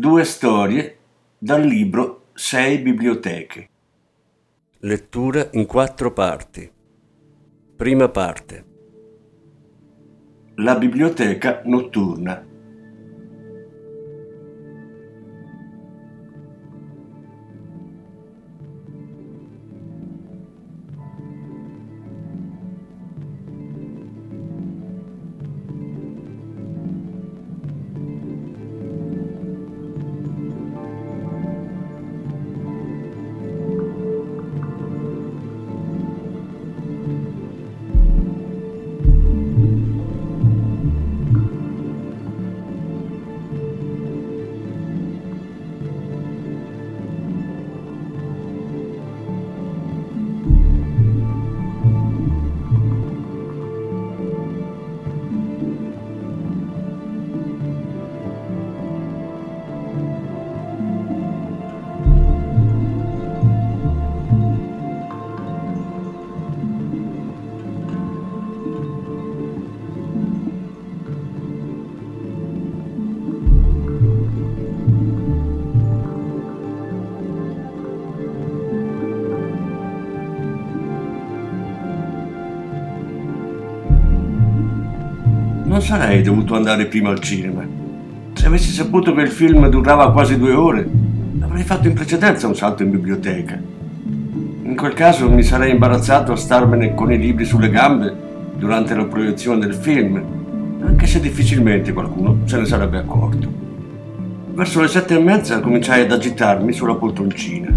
Due storie dal libro Sei biblioteche. Lettura in quattro parti. Prima parte. La biblioteca notturna. Non sarei dovuto andare prima al cinema. Se avessi saputo che il film durava quasi due ore, avrei fatto in precedenza un salto in biblioteca. In quel caso mi sarei imbarazzato a starmene con i libri sulle gambe durante la proiezione del film, anche se difficilmente qualcuno se ne sarebbe accorto. Verso le sette e mezza cominciai ad agitarmi sulla poltroncina.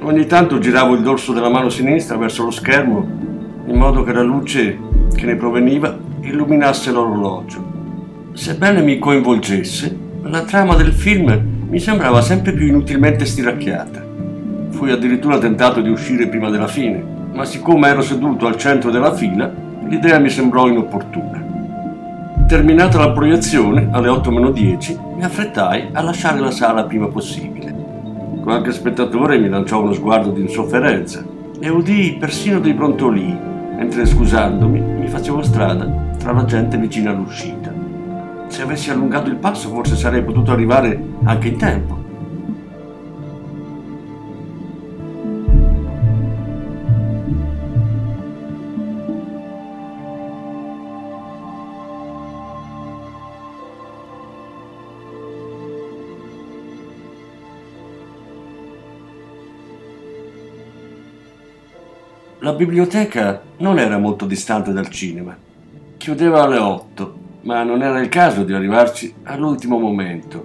Ogni tanto giravo il dorso della mano sinistra verso lo schermo, in modo che la luce che ne proveniva illuminasse l'orologio. Sebbene mi coinvolgesse, la trama del film mi sembrava sempre più inutilmente stiracchiata. Fui addirittura tentato di uscire prima della fine, ma siccome ero seduto al centro della fila, l'idea mi sembrò inopportuna. Terminata la proiezione, alle 8 meno 10, mi affrettai a lasciare la sala prima possibile. Qualche spettatore mi lanciò uno sguardo di insofferenza e udii persino dei brontolii, mentre scusandomi mi facevo strada tra la gente vicina all'uscita. Se avessi allungato il passo forse sarei potuto arrivare anche in tempo. La biblioteca non era molto distante dal cinema Chiudeva alle 8, ma non era il caso di arrivarci all'ultimo momento.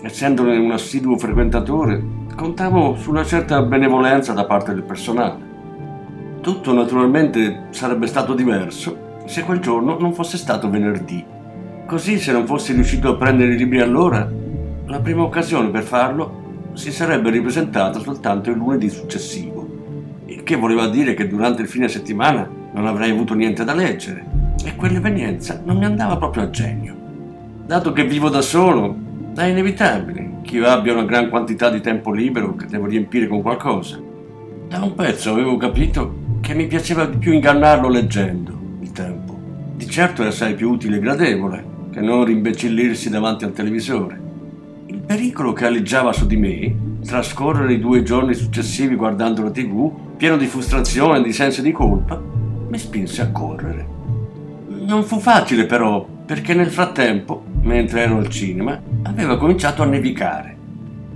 Essendone un assiduo frequentatore, contavo su una certa benevolenza da parte del personale. Tutto naturalmente sarebbe stato diverso se quel giorno non fosse stato venerdì. Così se non fossi riuscito a prendere i libri allora, la prima occasione per farlo si sarebbe ripresentata soltanto il lunedì successivo, il che voleva dire che durante il fine settimana non avrei avuto niente da leggere e quell'evenienza non mi andava proprio a genio. Dato che vivo da solo, è inevitabile che io abbia una gran quantità di tempo libero che devo riempire con qualcosa. Da un pezzo avevo capito che mi piaceva di più ingannarlo leggendo il tempo. Di certo è assai più utile e gradevole che non rimbecillirsi davanti al televisore. Il pericolo che aleggiava su di me, trascorrere i due giorni successivi guardando la tv, pieno di frustrazione e di senso di colpa, mi spinse a correre. Non fu facile però, perché nel frattempo, mentre ero al cinema, aveva cominciato a nevicare.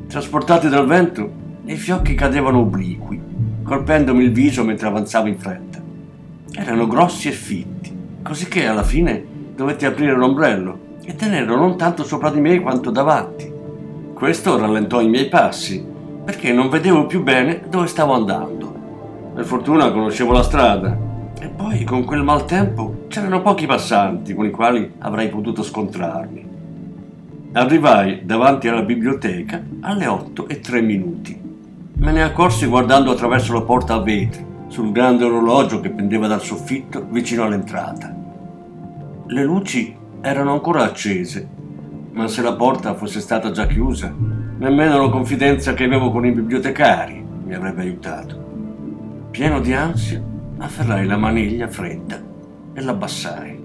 Trasportati dal vento, i fiocchi cadevano obliqui, colpendomi il viso mentre avanzavo in fretta. Erano grossi e fitti, così che alla fine dovetti aprire l'ombrello e tenerlo non tanto sopra di me quanto davanti. Questo rallentò i miei passi, perché non vedevo più bene dove stavo andando. Per fortuna conoscevo la strada e poi con quel maltempo c'erano pochi passanti con i quali avrei potuto scontrarmi. Arrivai davanti alla biblioteca alle 8 e 3 minuti. Me ne accorsi guardando attraverso la porta a vetri, sul grande orologio che pendeva dal soffitto vicino all'entrata. Le luci erano ancora accese, ma se la porta fosse stata già chiusa, nemmeno la confidenza che avevo con i bibliotecari mi avrebbe aiutato. Pieno di ansia, afferrai la maniglia fredda e l'abbassai.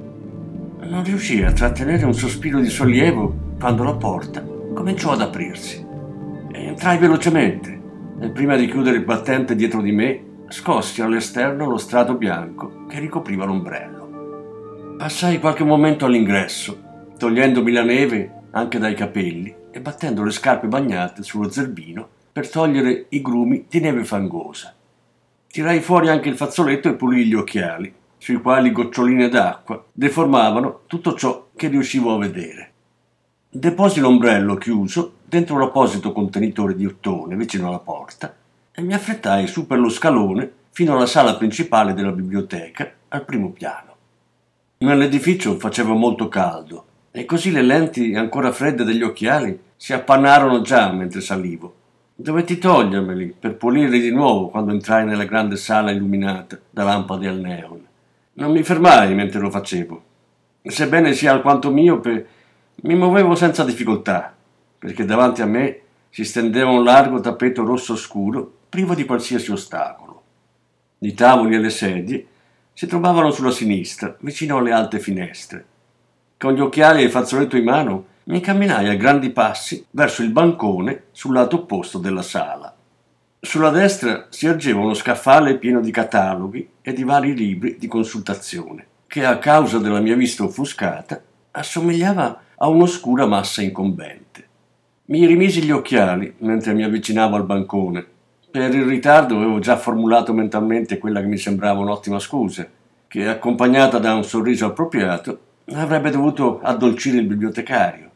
Non riuscii a trattenere un sospiro di sollievo quando la porta cominciò ad aprirsi. Entrai velocemente e prima di chiudere il battente dietro di me scossi all'esterno lo strato bianco che ricopriva l'ombrello. Passai qualche momento all'ingresso, togliendomi la neve anche dai capelli e battendo le scarpe bagnate sullo zerbino per togliere i grumi di neve fangosa. Tirai fuori anche il fazzoletto e pulii gli occhiali, sui quali goccioline d'acqua deformavano tutto ciò che riuscivo a vedere. Deposi l'ombrello chiuso dentro un apposito contenitore di ottone vicino alla porta e mi affrettai su per lo scalone fino alla sala principale della biblioteca al primo piano. Nell'edificio faceva molto caldo e così le lenti ancora fredde degli occhiali si appannarono già mentre salivo. Dovetti togliermeli per pulirli di nuovo quando entrai nella grande sala illuminata da lampade al neon. Non mi fermai mentre lo facevo. Sebbene sia alquanto miope, mi muovevo senza difficoltà, perché davanti a me si stendeva un largo tappeto rosso scuro, privo di qualsiasi ostacolo. I tavoli e le sedie si trovavano sulla sinistra, vicino alle alte finestre. Con gli occhiali e il fazzoletto in mano, mi camminai a grandi passi verso il bancone sul lato opposto della sala. Sulla destra si ergeva uno scaffale pieno di cataloghi e di vari libri di consultazione, che a causa della mia vista offuscata assomigliava a un'oscura massa incombente. Mi rimisi gli occhiali mentre mi avvicinavo al bancone. Per il ritardo avevo già formulato mentalmente quella che mi sembrava un'ottima scusa, che accompagnata da un sorriso appropriato avrebbe dovuto addolcire il bibliotecario.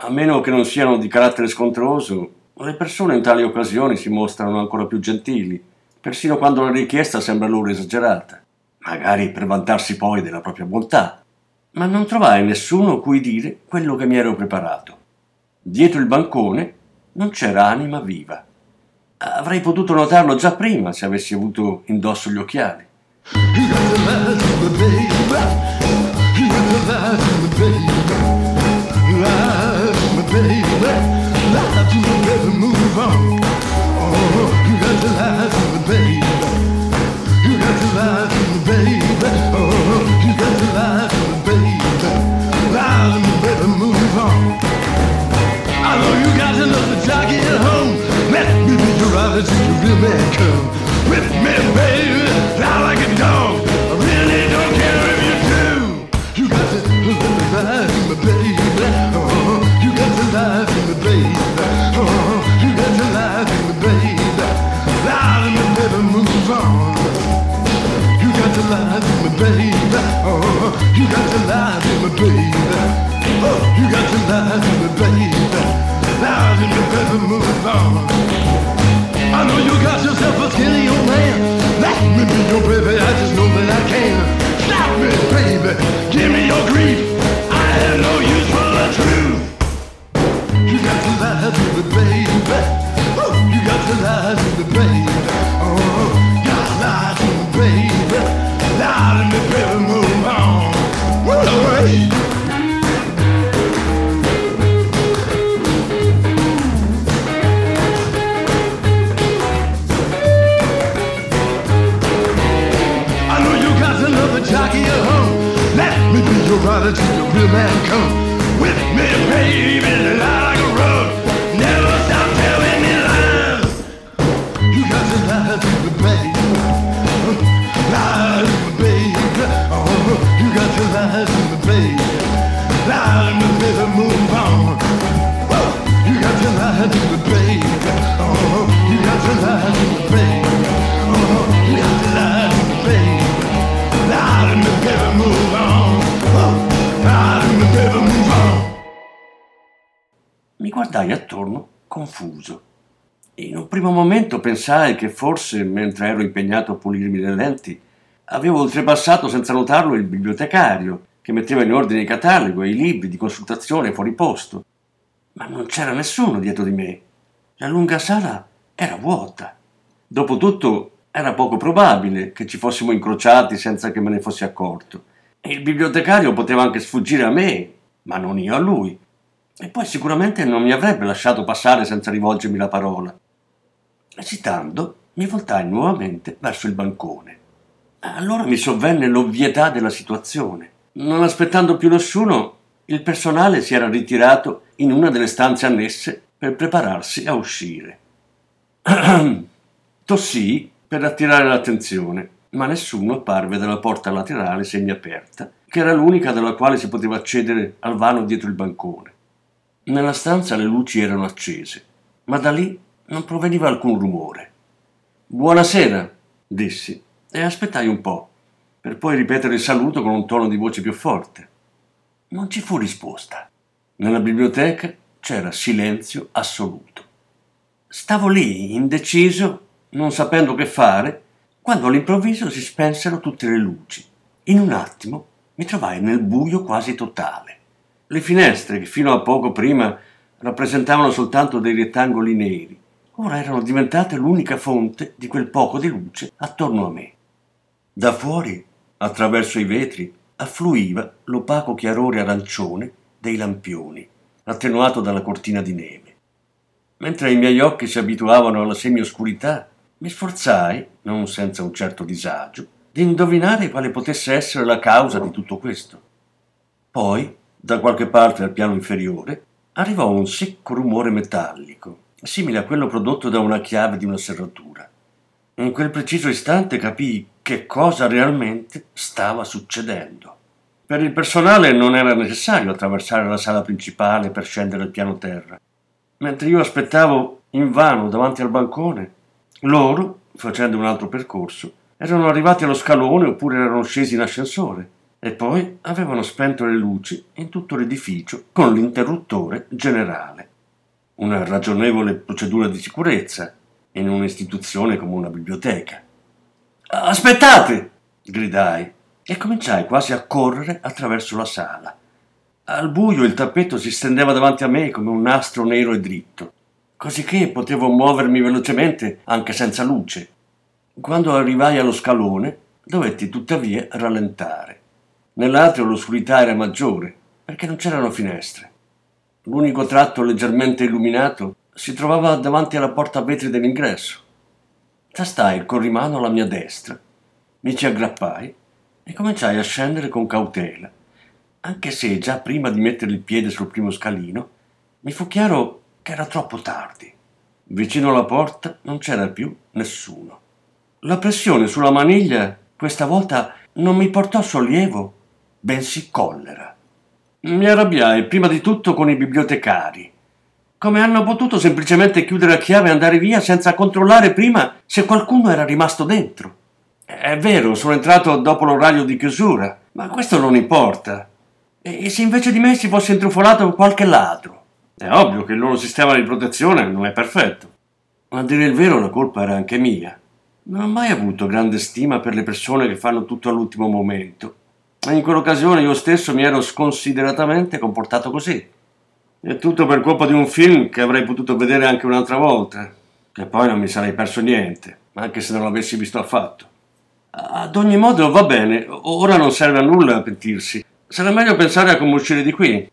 A meno che non siano di carattere scontroso, le persone in tali occasioni si mostrano ancora più gentili, persino quando la richiesta sembra loro esagerata, magari per vantarsi poi della propria bontà ma non trovai nessuno cui dire quello che mi ero preparato. Dietro il bancone non c'era anima viva. Avrei potuto notarlo già prima se avessi avuto indosso gli occhiali. Oh, you got to lie to the baby. You got baby. Oh, you got baby. Move on. I know you got home. Let me be your rider till you really come. With me, baby. Father, till the real man come with me, baby. Guardai attorno confuso. In un primo momento pensai che forse, mentre ero impegnato a pulirmi le lenti, avevo oltrepassato senza notarlo il bibliotecario, che metteva in ordine i cataloghi e i libri di consultazione fuori posto. ma non c'era nessuno dietro di me. La lunga sala era vuota. Dopotutto era poco probabile che ci fossimo incrociati senza che me ne fossi accorto. E il bibliotecario poteva anche sfuggire a me, ma non io a lui. E poi sicuramente non mi avrebbe lasciato passare senza rivolgermi la parola. Esitando, mi voltai nuovamente verso il bancone. Allora mi sovvenne l'ovvietà della situazione. Non aspettando più nessuno, il personale si era ritirato in una delle stanze annesse per prepararsi a uscire. Tossii per attirare l'attenzione, ma nessuno apparve dalla porta laterale semiaperta, che era l'unica dalla quale si poteva accedere al vano dietro il bancone. Nella stanza le luci erano accese, ma da lì non proveniva alcun rumore. Buonasera, dissi, e aspettai un po', per poi ripetere il saluto con un tono di voce più forte. Non ci fu risposta. Nella biblioteca c'era silenzio assoluto. Stavo lì, indeciso, non sapendo che fare, quando all'improvviso si spensero tutte le luci. In un attimo mi trovai nel buio quasi totale. Le finestre, che fino a poco prima rappresentavano soltanto dei rettangoli neri, ora erano diventate l'unica fonte di quel poco di luce attorno a me. Da fuori, attraverso i vetri, affluiva l'opaco chiarore arancione dei lampioni, attenuato dalla cortina di neve. Mentre i miei occhi si abituavano alla semioscurità, mi sforzai, non senza un certo disagio, di indovinare quale potesse essere la causa di tutto questo. Poi, da qualche parte al piano inferiore, arrivò un secco rumore metallico, simile a quello prodotto da una chiave di una serratura. In quel preciso istante capii che cosa realmente stava succedendo. Per il personale non era necessario attraversare la sala principale per scendere al piano terra. Mentre io aspettavo invano davanti al bancone, loro, facendo un altro percorso, erano arrivati allo scalone oppure erano scesi in ascensore e poi avevano spento le luci in tutto l'edificio con l'interruttore generale. Una ragionevole procedura di sicurezza in un'istituzione come una biblioteca. Aspettate! gridai e cominciai quasi a correre attraverso la sala. Al buio il tappeto si stendeva davanti a me come un nastro nero e dritto cosicché potevo muovermi velocemente anche senza luce. Quando arrivai allo scalone, dovetti tuttavia rallentare. Nell'atrio l'oscurità era maggiore, perché non c'erano finestre. L'unico tratto leggermente illuminato si trovava davanti alla porta a vetri dell'ingresso. Tastai il corrimano alla mia destra, mi ci aggrappai e cominciai a scendere con cautela, anche se già prima di mettere il piede sul primo scalino mi fu chiaro che era troppo tardi. Vicino alla porta non c'era più nessuno. La pressione sulla maniglia questa volta non mi portò sollievo, bensì collera. Mi arrabbiai prima di tutto con i bibliotecari. Come hanno potuto semplicemente chiudere a chiave e andare via senza controllare prima se qualcuno era rimasto dentro? È vero, sono entrato dopo l'orario di chiusura, ma questo non importa. E se invece di me si fosse intrufolato qualche ladro? È ovvio che il loro sistema di protezione non è perfetto. A dire il vero, la colpa era anche mia. Non ho mai avuto grande stima per le persone che fanno tutto all'ultimo momento. E in quell'occasione io stesso mi ero sconsideratamente comportato così. È tutto per colpa di un film che avrei potuto vedere anche un'altra volta. Che poi non mi sarei perso niente, anche se non l'avessi visto affatto. Ad ogni modo va bene, ora non serve a nulla pentirsi. Sarà meglio pensare a come uscire di qui.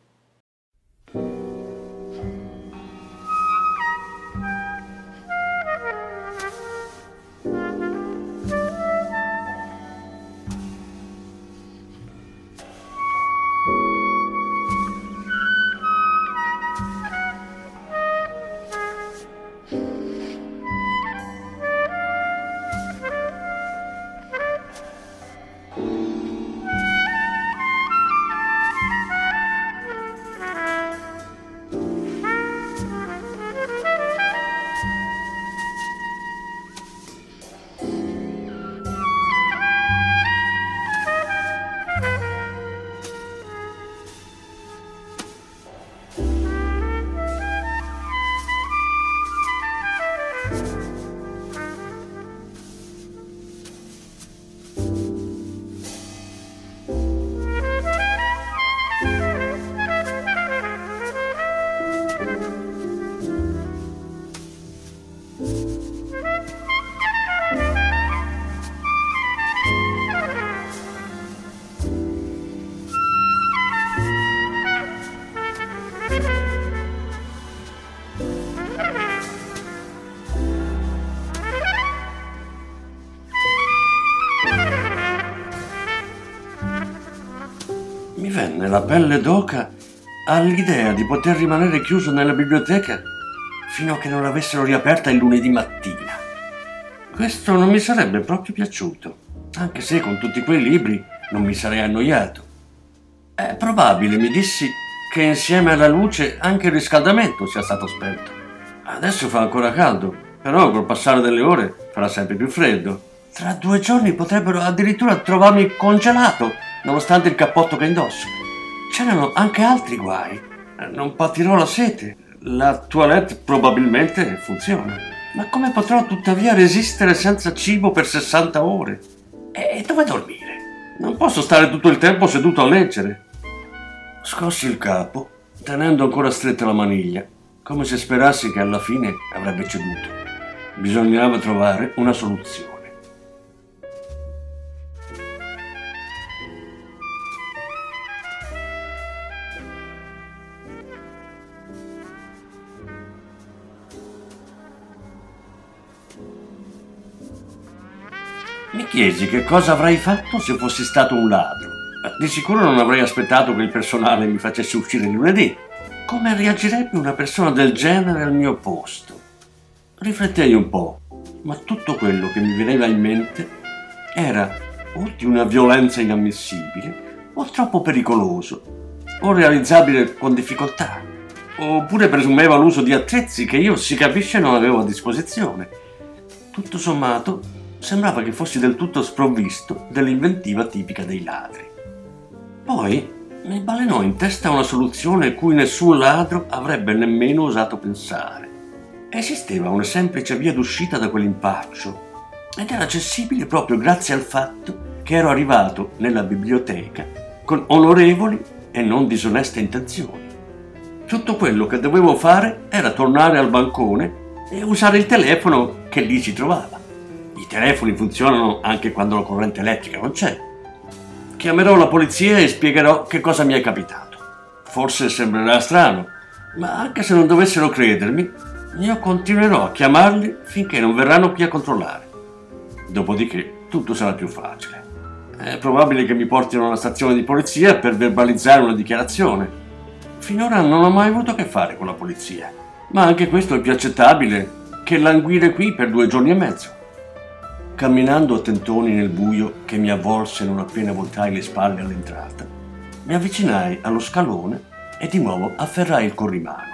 La pelle d'oca all'idea di poter rimanere chiuso nella biblioteca fino a che non l'avessero riaperta il lunedì mattina. Questo non mi sarebbe proprio piaciuto, anche se con tutti quei libri non mi sarei annoiato. È probabile, mi dissi, che insieme alla luce anche il riscaldamento sia stato spento. Adesso fa ancora caldo, però col passare delle ore farà sempre più freddo. Tra due giorni potrebbero addirittura trovarmi congelato, nonostante il cappotto che indosso. C'erano anche altri guai. Non patirò la sete. La toilette probabilmente funziona. Ma come potrò tuttavia resistere senza cibo per 60 ore? E dove dormire? Non posso stare tutto il tempo seduto a leggere. Scossi il capo, tenendo ancora stretta la maniglia, come se sperassi che alla fine avrebbe ceduto. Bisognava trovare una soluzione. Mi chiesi che cosa avrei fatto se fossi stato un ladro di sicuro non avrei aspettato che il personale mi facesse uscire lunedì. Come reagirebbe una persona del genere al mio posto? Riflettei un po', ma tutto quello che mi veniva in mente era o di una violenza inammissibile, o troppo pericoloso, o realizzabile con difficoltà, oppure presumeva l'uso di attrezzi che io, si capisce, non avevo a disposizione. Tutto sommato, sembrava che fossi del tutto sprovvisto dell'inventiva tipica dei ladri. Poi mi balenò in testa una soluzione cui nessun ladro avrebbe nemmeno osato pensare. Esisteva una semplice via d'uscita da quell'impaccio ed era accessibile proprio grazie al fatto che ero arrivato nella biblioteca con onorevoli e non disoneste intenzioni. Tutto quello che dovevo fare era tornare al bancone e usare il telefono che lì si trovava. I telefoni funzionano anche quando la corrente elettrica non c'è Chiamerò la polizia e spiegherò che cosa mi è capitato. Forse sembrerà strano, ma anche se non dovessero credermi, io continuerò a chiamarli finché non verranno qui a controllare. Dopodiché tutto sarà più facile. È probabile che mi portino alla stazione di polizia per verbalizzare una dichiarazione. Finora non ho mai avuto a che fare con la polizia, ma anche questo è più accettabile che languire qui per due giorni e mezzo. Camminando a tentoni nel buio che mi avvolse non appena voltai le spalle all'entrata, mi avvicinai allo scalone e di nuovo afferrai il corrimano.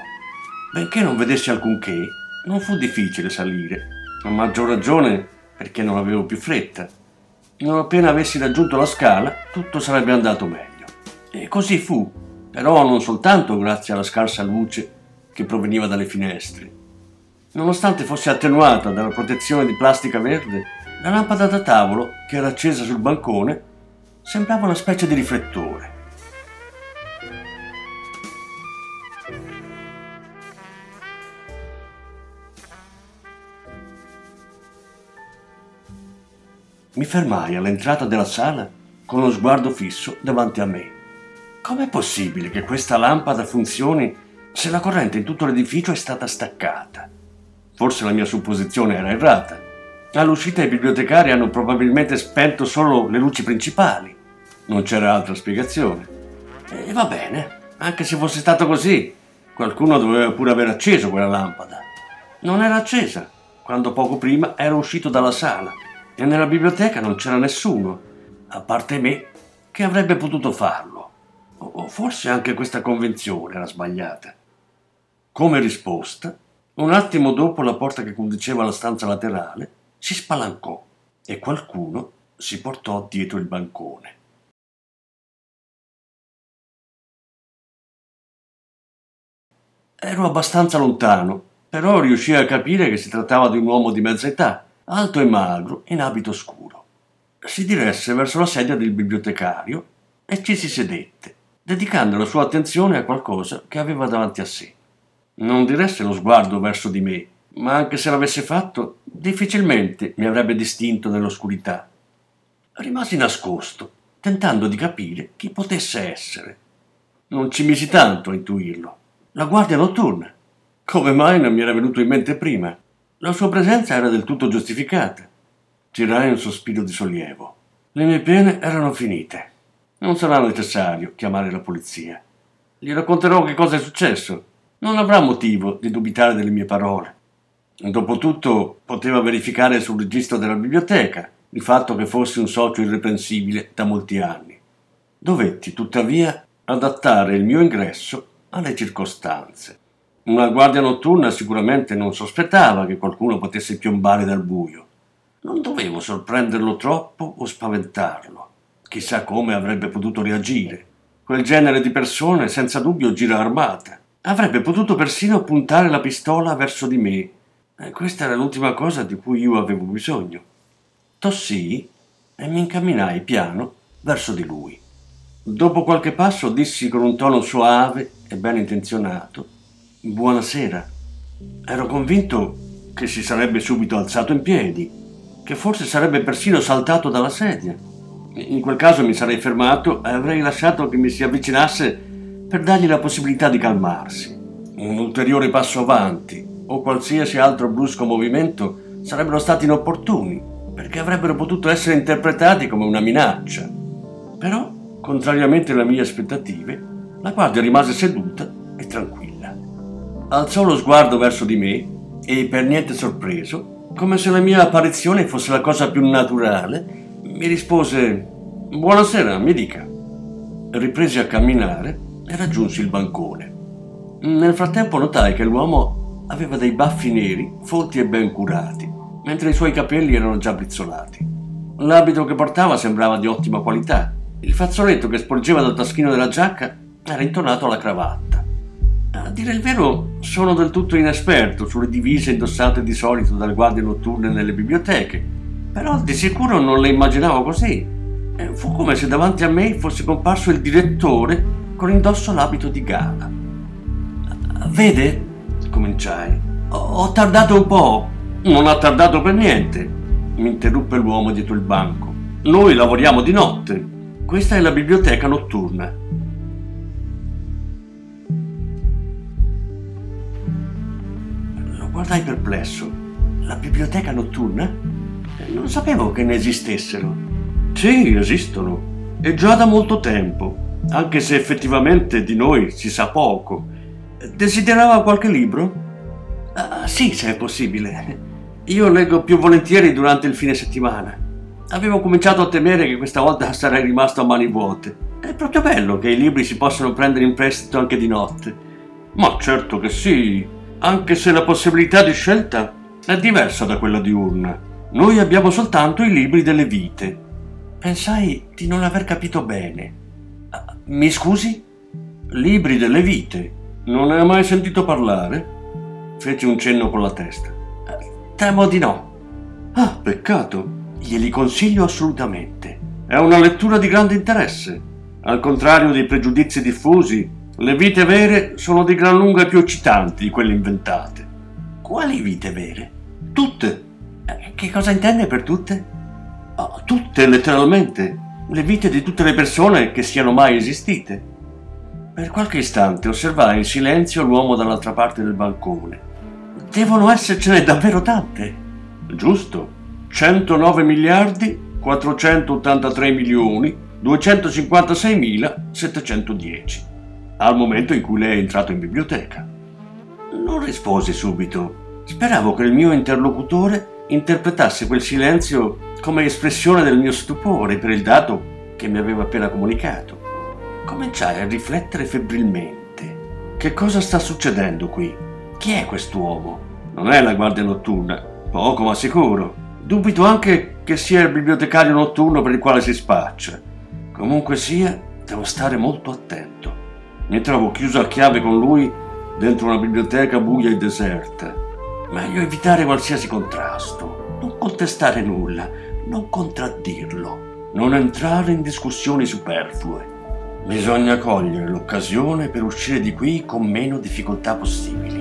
Benché non vedessi alcunché, non fu difficile salire, a maggior ragione perché non avevo più fretta. Non appena avessi raggiunto la scala, tutto sarebbe andato meglio. E così fu, però non soltanto grazie alla scarsa luce che proveniva dalle finestre. Nonostante fosse attenuata dalla protezione di plastica verde, la lampada da tavolo, che era accesa sul bancone, sembrava una specie di riflettore. Mi fermai all'entrata della sala con lo sguardo fisso davanti a me. Com'è possibile che questa lampada funzioni se la corrente in tutto l'edificio è stata staccata? Forse la mia supposizione era errata. All'uscita i bibliotecari hanno probabilmente spento solo le luci principali. Non c'era altra spiegazione. E va bene, anche se fosse stato così, qualcuno doveva pure aver acceso quella lampada. Non era accesa, quando poco prima ero uscito dalla sala e nella biblioteca non c'era nessuno, a parte me, che avrebbe potuto farlo. O forse anche questa convenzione era sbagliata. Come risposta, un attimo dopo la porta che conduceva alla stanza laterale si spalancò e qualcuno si portò dietro il bancone. Ero abbastanza lontano, però riuscii a capire che si trattava di un uomo di mezza età, alto e magro, in abito scuro. Si diresse verso la sedia del bibliotecario e ci si sedette, dedicando la sua attenzione a qualcosa che aveva davanti a sé. Non diresse lo sguardo verso di me, ma anche se l'avesse fatto, difficilmente mi avrebbe distinto nell'oscurità. Rimasi nascosto, tentando di capire chi potesse essere. Non ci misi tanto a intuirlo. La guardia notturna. Come mai non mi era venuto in mente prima? La sua presenza era del tutto giustificata. Tirai un sospiro di sollievo. Le mie pene erano finite. Non sarà necessario chiamare la polizia. Gli racconterò che cosa è successo. Non avrà motivo di dubitare delle mie parole. Dopotutto poteva verificare sul registro della biblioteca il fatto che fossi un socio irreprensibile da molti anni. Dovetti, tuttavia, adattare il mio ingresso alle circostanze. Una guardia notturna sicuramente non sospettava che qualcuno potesse piombare dal buio. Non dovevo sorprenderlo troppo o spaventarlo. Chissà come avrebbe potuto reagire. Quel genere di persone senza dubbio gira armata. Avrebbe potuto persino puntare la pistola verso di me. E questa era l'ultima cosa di cui io avevo bisogno. Tossii e mi incamminai piano verso di lui. Dopo qualche passo dissi con un tono soave e ben intenzionato Buonasera. Ero convinto che si sarebbe subito alzato in piedi, che forse sarebbe persino saltato dalla sedia. In quel caso mi sarei fermato e avrei lasciato che mi si avvicinasse per dargli la possibilità di calmarsi. Un ulteriore passo avanti o qualsiasi altro brusco movimento sarebbero stati inopportuni perché avrebbero potuto essere interpretati come una minaccia. Però, contrariamente alle mie aspettative, la guardia rimase seduta e tranquilla. Alzò lo sguardo verso di me e, per niente sorpreso, come se la mia apparizione fosse la cosa più naturale, mi rispose Buonasera, mi dica. Ripresi a camminare e raggiunsi il bancone. Nel frattempo notai che l'uomo aveva dei baffi neri, folti e ben curati mentre i suoi capelli erano già brizzolati. L'abito che portava sembrava di ottima qualità. Il fazzoletto che sporgeva dal taschino della giacca era intonato alla cravatta. A dire il vero, sono del tutto inesperto sulle divise indossate di solito dalle guardie notturne nelle biblioteche, però di sicuro non le immaginavo così. Fu come se davanti a me fosse comparso il direttore con indosso l'abito di gala. Vede? Cominciai. Ho tardato un po', non ha tardato per niente, mi interruppe l'uomo dietro il banco. Noi lavoriamo di notte. Questa è la biblioteca notturna. Lo guardai perplesso. La biblioteca notturna? Non sapevo che ne esistessero. Sì, esistono. E già da molto tempo, anche se effettivamente di noi si sa poco. Desiderava qualche libro? Ah, sì, se è possibile. Io leggo più volentieri durante il fine settimana. Avevo cominciato a temere che questa volta sarei rimasto a mani vuote. È proprio bello che i libri si possano prendere in prestito anche di notte. Ma certo che sì, anche se la possibilità di scelta è diversa da quella diurna. Noi abbiamo soltanto i libri delle vite. Pensai di non aver capito bene. Ah, mi scusi? Libri delle vite. Non ne ha mai sentito parlare? Fece un cenno con la testa. Temo di no. Ah, peccato. Glieli consiglio assolutamente. È una lettura di grande interesse. Al contrario dei pregiudizi diffusi, le vite vere sono di gran lunga più eccitanti di quelle inventate. Quali vite vere? Tutte. Eh, che cosa intende per tutte? Oh, tutte, letteralmente. Le vite di tutte le persone che siano mai esistite. Per qualche istante osservai in silenzio l'uomo dall'altra parte del bancone. Devono essercene davvero tante. Giusto. 109 miliardi 483 milioni 256.710 al momento in cui lei è entrato in biblioteca. Non risposi subito. Speravo che il mio interlocutore interpretasse quel silenzio come espressione del mio stupore per il dato che mi aveva appena comunicato. Cominciai a riflettere febbrilmente. Che cosa sta succedendo qui? Chi è quest'uomo? Non è la guardia notturna, poco ma sicuro. Dubito anche che sia il bibliotecario notturno per il quale si spaccia. Comunque sia, devo stare molto attento. Mi trovo chiuso a chiave con lui dentro una biblioteca buia e deserta. Meglio evitare qualsiasi contrasto, non contestare nulla, non contraddirlo, non entrare in discussioni superflue. Bisogna cogliere l'occasione per uscire di qui con meno difficoltà possibili.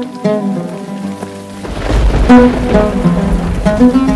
Thank you.